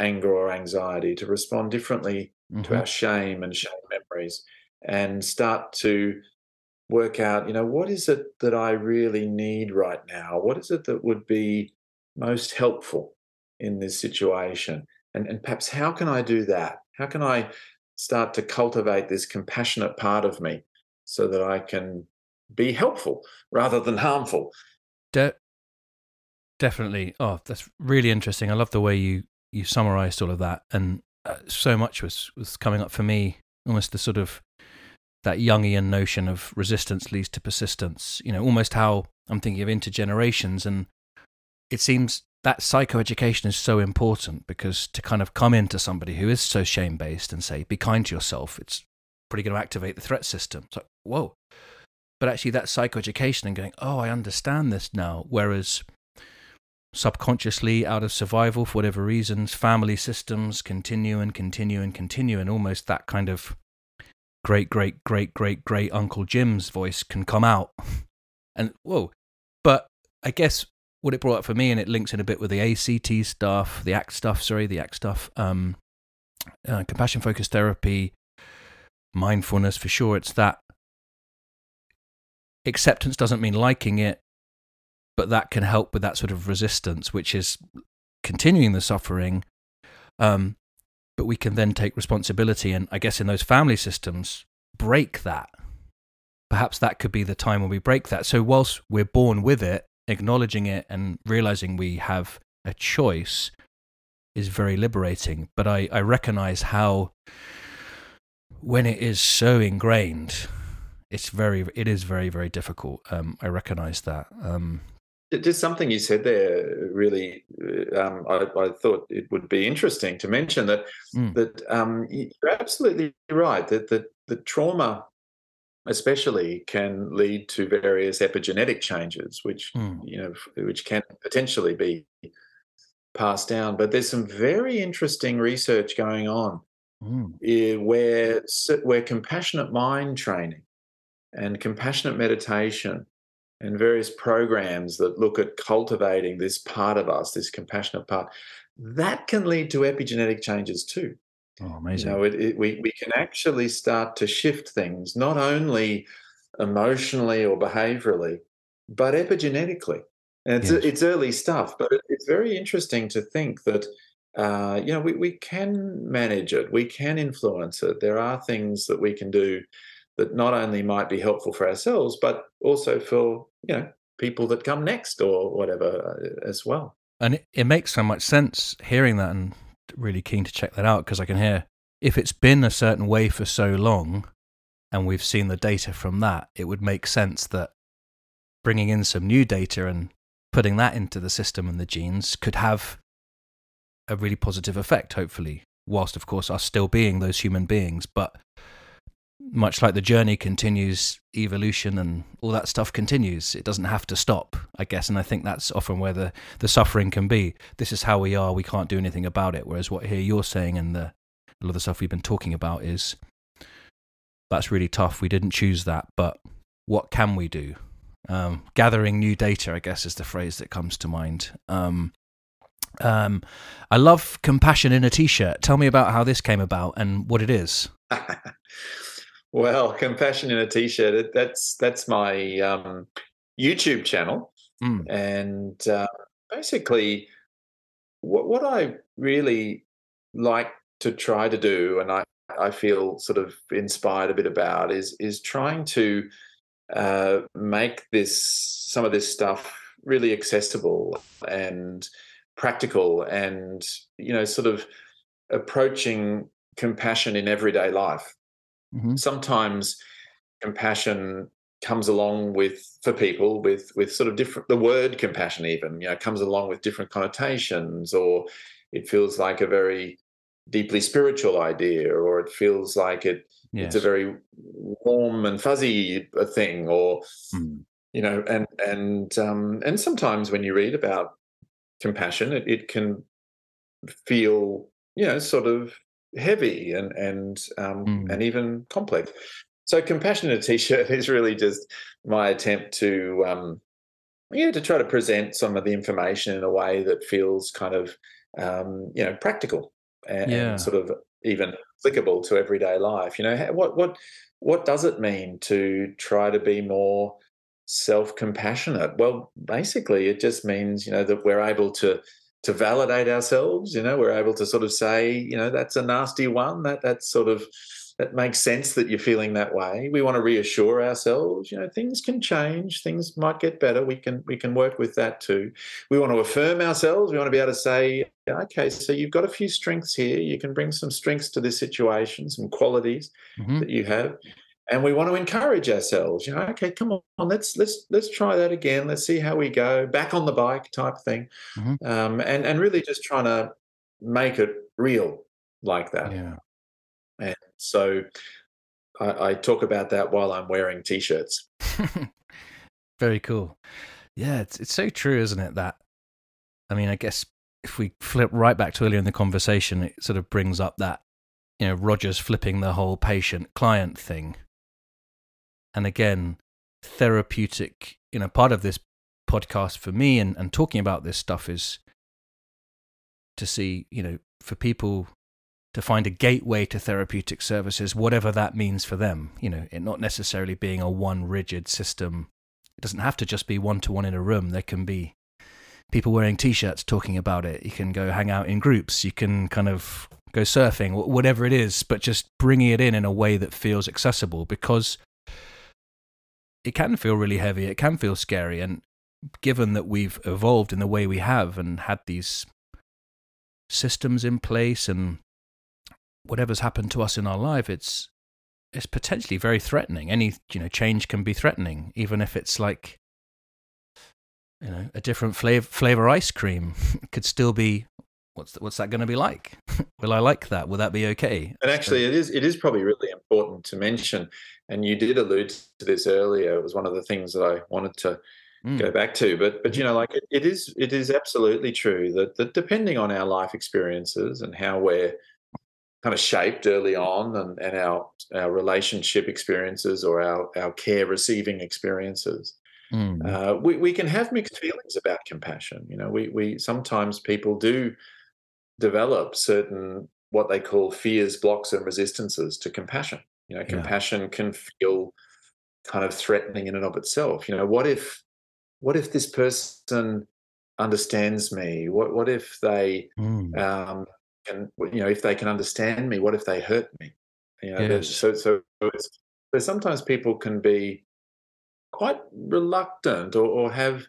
anger or anxiety, to respond differently to Mhm. our shame and shame memories, and start to work out, you know, what is it that I really need right now? What is it that would be most helpful in this situation? And, and perhaps how can I do that? How can I start to cultivate this compassionate part of me so that I can be helpful rather than harmful? De- definitely. Oh, that's really interesting. I love the way you you summarized all of that, and uh, so much was was coming up for me. Almost the sort of that Jungian notion of resistance leads to persistence. You know, almost how I'm thinking of intergenerations, and it seems that psychoeducation is so important because to kind of come into somebody who is so shame based and say, "Be kind to yourself," it's pretty going to activate the threat system. It's like, whoa. But actually, that psychoeducation and going, oh, I understand this now. Whereas subconsciously, out of survival, for whatever reasons, family systems continue and continue and continue, and almost that kind of great, great, great, great, great Uncle Jim's voice can come out. And whoa. But I guess what it brought up for me, and it links in a bit with the ACT stuff, the ACT stuff, sorry, the ACT stuff, um, uh, compassion focused therapy, mindfulness for sure. It's that acceptance doesn't mean liking it, but that can help with that sort of resistance, which is continuing the suffering. Um, but we can then take responsibility, and I guess in those family systems, break that. Perhaps that could be the time when we break that. So, whilst we're born with it, acknowledging it and realizing we have a choice is very liberating. But I, I recognize how, when it is so ingrained, it's very it is very very difficult um i recognize that um Just something you said there really, uh, um, I, I thought it would be interesting to mention that Mm. that um, you're absolutely right that that the trauma, especially, can lead to various epigenetic changes, which Mm. you know, which can potentially be passed down. But there's some very interesting research going on mm, where where compassionate mind training and compassionate meditation and various programs that look at cultivating this part of us, this compassionate part, that can lead to epigenetic changes too. oh amazing. You know, it, it, we we can actually start to shift things not only emotionally or behaviorally, but epigenetically. And it's Yes. it's early stuff, but it's very interesting to think that uh, you know we, we can manage it, we can influence it. There are things that we can do that not only might be helpful for ourselves, but also for you know people that come next or whatever uh, as well. and it, it makes so much sense hearing that and really keen to check that out because i can hear if it's been a certain way for so long and we've seen the data from that it would make sense that bringing in some new data and putting that into the system and the genes could have a really positive effect hopefully whilst of course us still being those human beings but much like the journey continues, evolution and all that stuff continues. It doesn't have to stop, I guess. And I think that's often where the, the suffering can be. This is how we are. We can't do anything about it. Whereas what here you're saying and the, a lot of the stuff we've been talking about is that's really tough. We didn't choose that, but what can we do? Um, gathering new data, I guess, is the phrase that comes to mind. Um, Um, I love compassion in a t-shirt. Tell me about how this came about and what it is. well, compassion in a t-shirt. That's that's my um, YouTube channel, mm. and uh, basically, what what I really like to try to do, and I I feel sort of inspired a bit about is is trying to uh, make this some of this stuff really accessible and practical and you know sort of approaching compassion in everyday life mm-hmm. sometimes compassion comes along with for people with with sort of different the word compassion even you know comes along with different connotations or it feels like a very deeply spiritual idea or it feels like it yes. it's a very warm and fuzzy thing or mm. you know and and um and sometimes when you read about compassion it, it can feel you know sort of heavy and and um mm. and even complex so compassionate t-shirt is really just my attempt to um yeah to try to present some of the information in a way that feels kind of um you know practical and, yeah. and sort of even applicable to everyday life. You know, what what what does it mean to try to be more self-compassionate? Well, basically, it just means you know that we're able to to validate ourselves. You know, we're able to sort of say, you know, that's a nasty one. That that's sort of that makes sense that you're feeling that way. We want to reassure ourselves, you know, things can change, things might get better. We can we can work with that too. We want to affirm ourselves. We want to be able to say, okay, so you've got a few strengths here. You can bring some strengths to this situation, some qualities mm-hmm. that you have. And we want to encourage ourselves, you know, okay, come on, let's let's let's try that again. Let's see how we go. Back on the bike type thing. Mm-hmm. Um, and and really just trying to make it real like that. Yeah. And so I, I talk about that while I'm wearing t-shirts. Very cool. Yeah, it's it's so true, isn't it? That I mean, I guess if we flip right back to earlier in the conversation, it sort of brings up that you know Rogers flipping the whole patient client thing, and again, therapeutic. You know, part of this podcast for me and, and talking about this stuff is to see, you know, for people to find a gateway to therapeutic services, whatever that means for them. You know, it not necessarily being a one rigid system. It doesn't have to just be one to one in a room. There can be people wearing t-shirts talking about it. You can go hang out in groups. You can kind of go surfing, whatever it is, but just bringing it in in a way that feels accessible because it can feel really heavy. It can feel scary. And given that we've evolved in the way we have and had these systems in place and whatever's happened to us in our life, it's it's potentially very threatening. Any you know change can be threatening, even if it's like you know a different flavor flavor ice cream could still be. What's what's that going to be like? Will I like that? Will that be okay? And actually, it is it is probably really important to mention. And you did allude to this earlier. It was one of the things that I wanted to mm. go back to. But but you know, like it, it is it is absolutely true that that depending on our life experiences and how we're kind of shaped early on and, and our our relationship experiences or our, our care receiving experiences. Mm. Uh, we, we can have mixed feelings about compassion. You know, we we sometimes people do develop certain what they call fears, blocks, and resistances to compassion. You know, compassion yeah. can feel kind of threatening in and of itself. You know, what if what if this person understands me? What what if they mm. um, can you know if they can understand me what if they hurt me you know yes. so so so sometimes people can be quite reluctant or, or have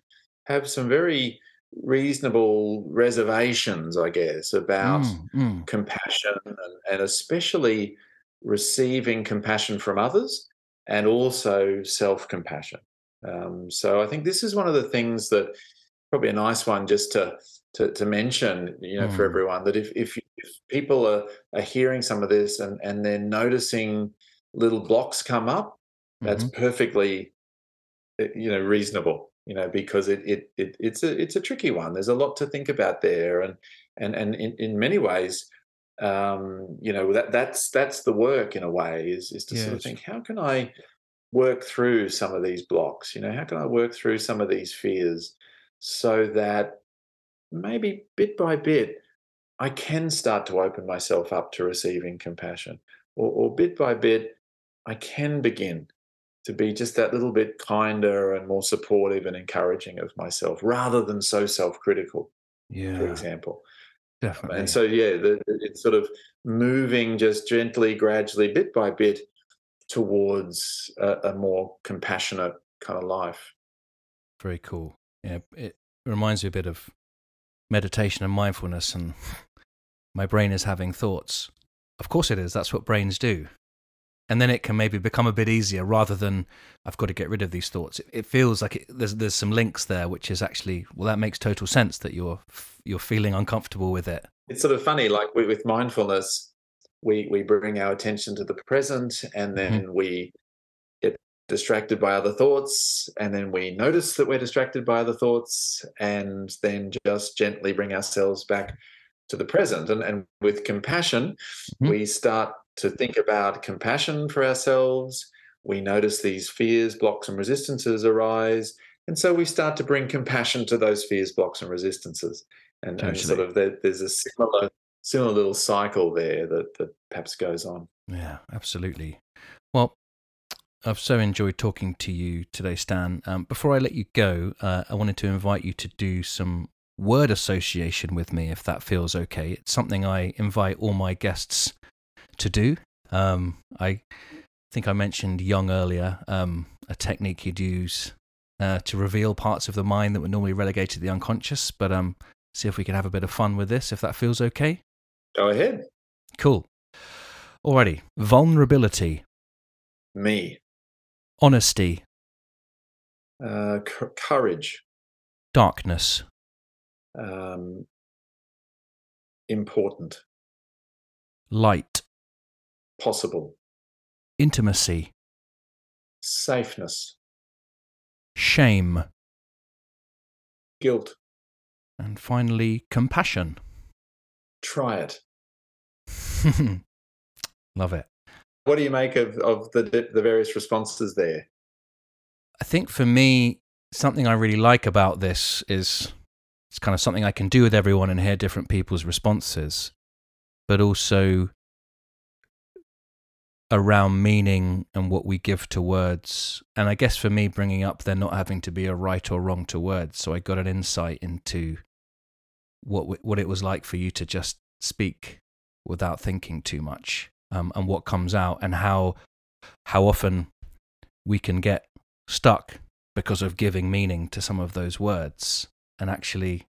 have some very reasonable reservations i guess about mm, mm. compassion and, and especially receiving compassion from others and also self-compassion um, so i think this is one of the things that probably a nice one just to to, to mention, you know, mm. for everyone that if, if, if people are, are hearing some of this and, and they're noticing little blocks come up, that's mm-hmm. perfectly, eh, you know, reasonable, you know, because it, it, it, it's a, it's a tricky one. There's a lot to think about there. And, and, and in, in many ways, um, you know, that that's, that's the work in a way is, is to yes. sort of think, how can I work through some of these blocks? You know, how can I work through some of these fears so that maybe bit by bit, I can start to open myself up to receiving compassion. Or, or bit by bit, I can begin to be just that little bit kinder and more supportive and encouraging of myself rather than so self critical, Yeah, for example. Definitely. And so, yeah, the, it's sort of moving just gently, gradually, bit by bit towards a, a more compassionate kind of life. Very cool. Yeah, it reminds me a bit of meditation and mindfulness, and my brain is having thoughts. Of course, it is. That's what brains do. And then it can maybe become a bit easier rather than I've got to get rid of these thoughts. It, it feels like it, there's there's some links there, which is actually well, that makes total sense that you're you're feeling uncomfortable with it. It's sort of funny, like with, with mindfulness, we we bring our attention to the present, and then we get distracted by other thoughts, and then we notice that we're distracted by other thoughts, and then just gently bring ourselves back to the present. And and with compassion, Mhm. we start to think about compassion for ourselves. We notice these fears, blocks, and resistances arise. And so we start to bring compassion to those fears, blocks, and resistances. And, and sort of there, there's a similar, similar little cycle there that, that perhaps goes on. Yeah, absolutely. Well, I've so enjoyed talking to you today, Stan. Um, before I let you go, uh, I wanted to invite you to do some word association with me, if that feels okay. It's something I invite all my guests to do. Um, I think I mentioned Jung earlier, um, a technique you'd use uh, to reveal parts of the mind that were normally relegated to the unconscious. But um, see if we can have a bit of fun with this, if that feels okay. Go ahead. Cool. Alrighty. Vulnerability, Me. honesty, Uh, c- courage. darkness, Um, important. light, Possible. intimacy, Safeness. shame, Guilt. and finally, compassion. Try it. Love it. What do you make of, of the, the various responses there? I think for me, something I really like about this is it's kind of something I can do with everyone and hear different people's responses, but also around meaning and what we give to words. And I guess for me, bringing up there not having to be a right or wrong to words. So I got an insight into what what it was like for you to just speak without thinking too much, um, and what comes out, and how how often we can get stuck because of giving meaning to some of those words. And actually,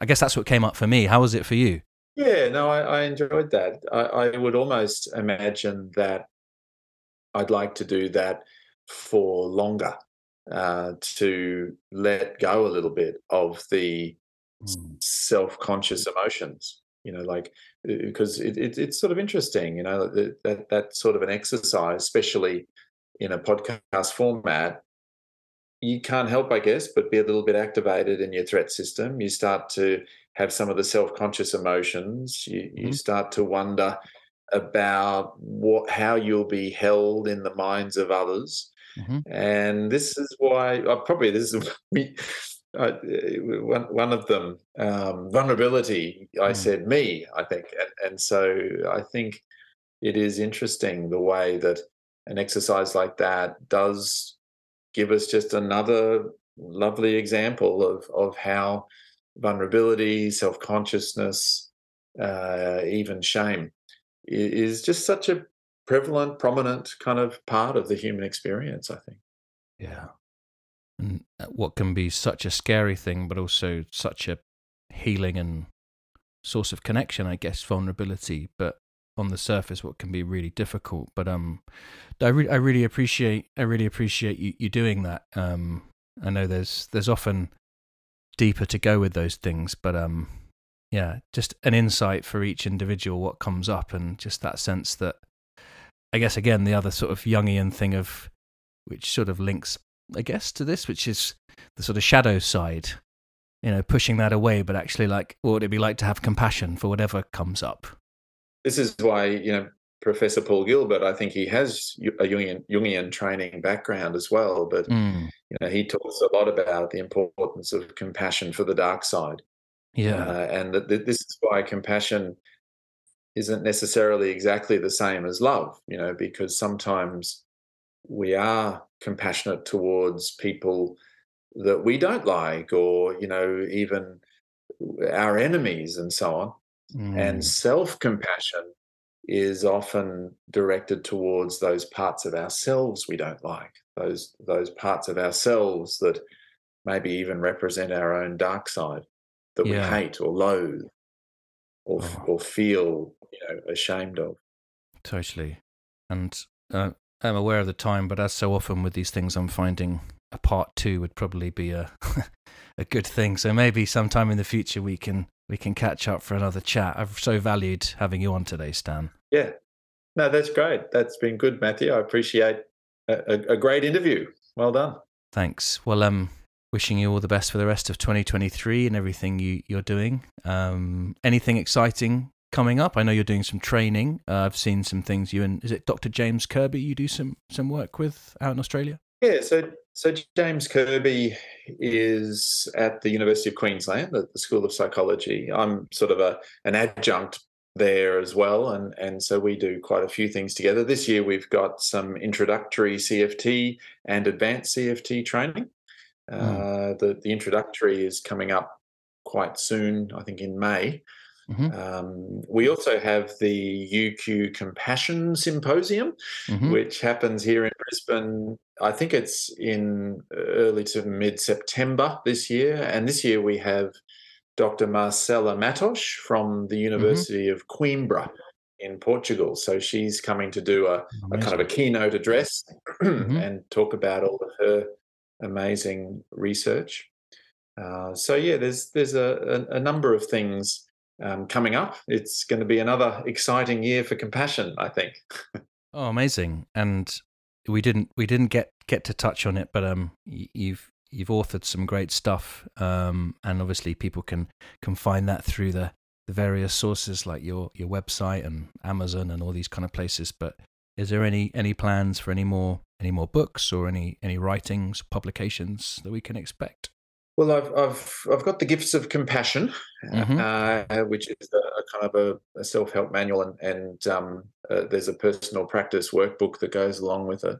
I guess that's what came up for me. How was it for you? Yeah, no, I, I enjoyed that. I, I would almost imagine that I'd like to do that for longer, uh, to let go a little bit of the self-conscious emotions. You know, like because it, it, it's sort of interesting. You know, that, that that sort of an exercise, especially in a podcast format, you can't help, I guess, but be a little bit activated in your threat system. You start to have some of the self-conscious emotions. You, you Mhm. start to wonder about what how you'll be held in the minds of others. Mhm. And this is why uh, probably this is we, uh, one one of them um, vulnerability. I Mm. said me. I think, and, and so I think it is interesting the way that an exercise like that does give us just another lovely example of of how vulnerability, self consciousness, uh, even shame is just such a prevalent, prominent kind of part of the human experience. I think. Yeah. And uh, what can be such a scary thing, but also such a healing and source of connection, I guess, vulnerability. But on the surface, what can be really difficult. But um, I, I really appreciate, I really appreciate you, you doing that. Um, I know there's there's often deeper to go with those things, but um, yeah, just an insight for each individual what comes up, and just that sense that, I guess, again, the other sort of Jungian thing of, which sort of links I guess, to this, which is the sort of shadow side. You know, pushing that away, but actually, like, what would it be like to have compassion for whatever comes up? This is why you know Professor Paul Gilbert. I think he has a Jungian, Jungian training background as well, but Mm, you know he talks a lot about the importance of compassion for the dark side Yeah. Uh, and that this is why compassion isn't necessarily exactly the same as love, you know, because sometimes we are compassionate towards people that we don't like or, you know, even our enemies and so on. Mm. And self compassion is often directed towards those parts of ourselves we don't like, those those parts of ourselves that maybe even represent our own dark side that yeah. we hate or loathe or oh. or feel you know ashamed of. Totally, and uh, I'm aware of the time, but as so often with these things, I'm finding a part two would probably be a a good thing. So maybe sometime in the future we can we can catch up for another chat. I've so valued having you on today, Stan. Yeah, no, that's great. That's been good, Matthew. I appreciate a, a, great interview. Well done. Thanks. Well, um, wishing you all the best for the rest of 2023 and everything you, you're doing. Um, anything exciting coming up? I know you're doing some training. Uh, I've seen some things you and is it Dr. James Kirby you do some some work with out in Australia? Yeah, so so James Kirby is at the University of Queensland at the School of Psychology. I'm sort of a an adjunct there as well, and and so we do quite a few things together. This year we've got some introductory CFT and advanced CFT training. Mm. Uh, the the introductory is coming up quite soon, I think in May. Mm-hmm. Um, we also have the UQ Compassion Symposium, mm-hmm. which happens here in Brisbane. I think it's in early to mid September this year. And this year we have Dr. Marcela Matos from the mm-hmm. University mm-hmm. of Coimbra in Portugal. So she's coming to do a, a kind of a keynote address mm-hmm. and talk about all of her amazing research. Uh, so yeah, there's there's a, a, a number of things um, coming up. It's going to be another exciting year for compassion, I think. oh, amazing! And we didn't we didn't get get to touch on it, but um, you've you've authored some great stuff, um, and obviously people can can find that through the the various sources like your your website and Amazon and all these kind of places. But is there any any plans for any more any more books or any any writings publications that we can expect? Well, I've I've I've got the gifts of compassion, mm-hmm. uh, which is a, a, kind of a, a self help manual, and and um, uh, there's a personal practice workbook that goes along with it.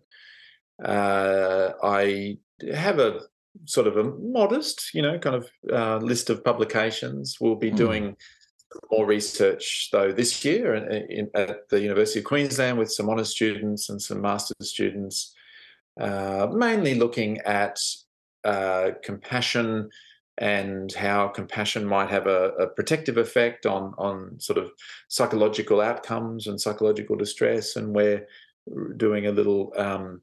Uh, I have a sort of a modest, you know, kind of uh, list of publications. We'll be mm. doing more research though this year in, in, at the University of Queensland with some honours students and some master's students, uh, mainly looking at uh, compassion and how compassion might have a, a, protective effect on on sort of psychological outcomes and psychological distress, and we're doing a little um,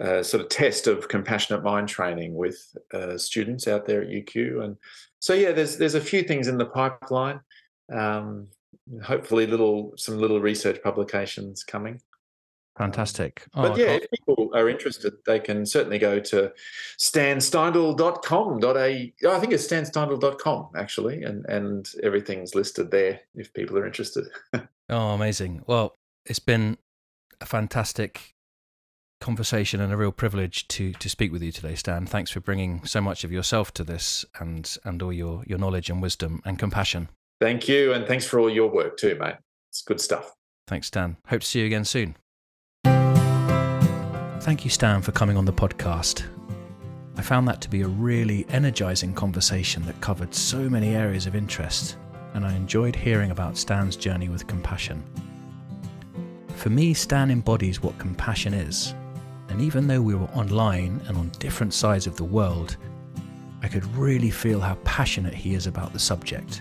uh, sort of test of compassionate mind training with uh, students out there at UQ, and so yeah, there's there's a few things in the pipeline um, hopefully little some little research publications coming. Fantastic. Oh, but yeah, if people are interested, they can certainly go to stansteindl.com.au. Oh, I think it's stansteindl.com actually, and, and everything's listed there if people are interested. oh, amazing. Well, it's been a fantastic conversation and a real privilege to to speak with you today, Stan. Thanks for bringing so much of yourself to this and and all your your knowledge and wisdom and compassion. Thank you. And thanks for all your work too, mate. It's good stuff. Thanks, Stan. Hope to see you again soon. Thank you, Stan, for coming on the podcast. I found that to be a really energizing conversation that covered so many areas of interest, and I enjoyed hearing about Stan's journey with compassion. For me, Stan embodies what compassion is, and even though we were online and on different sides of the world, I could really feel how passionate he is about the subject.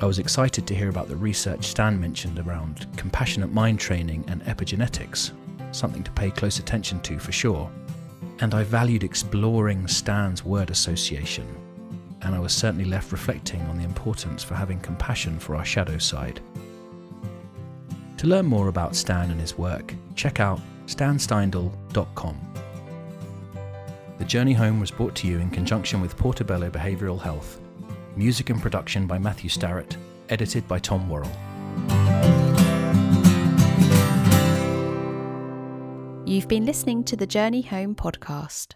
I was excited to hear about the research Stan mentioned around compassionate mind training and epigenetics, something to pay close attention to for sure. And I valued exploring Stan's word association, and I was certainly left reflecting on the importance for having compassion for our shadow side. To learn more about Stan and his work, check out stansteindl.com. The Journey Home was brought to you in conjunction with Portobello Behavioural Health Music and production by Matthew Starrett, edited by Tom Worrell. You've been listening to the Journey Home podcast.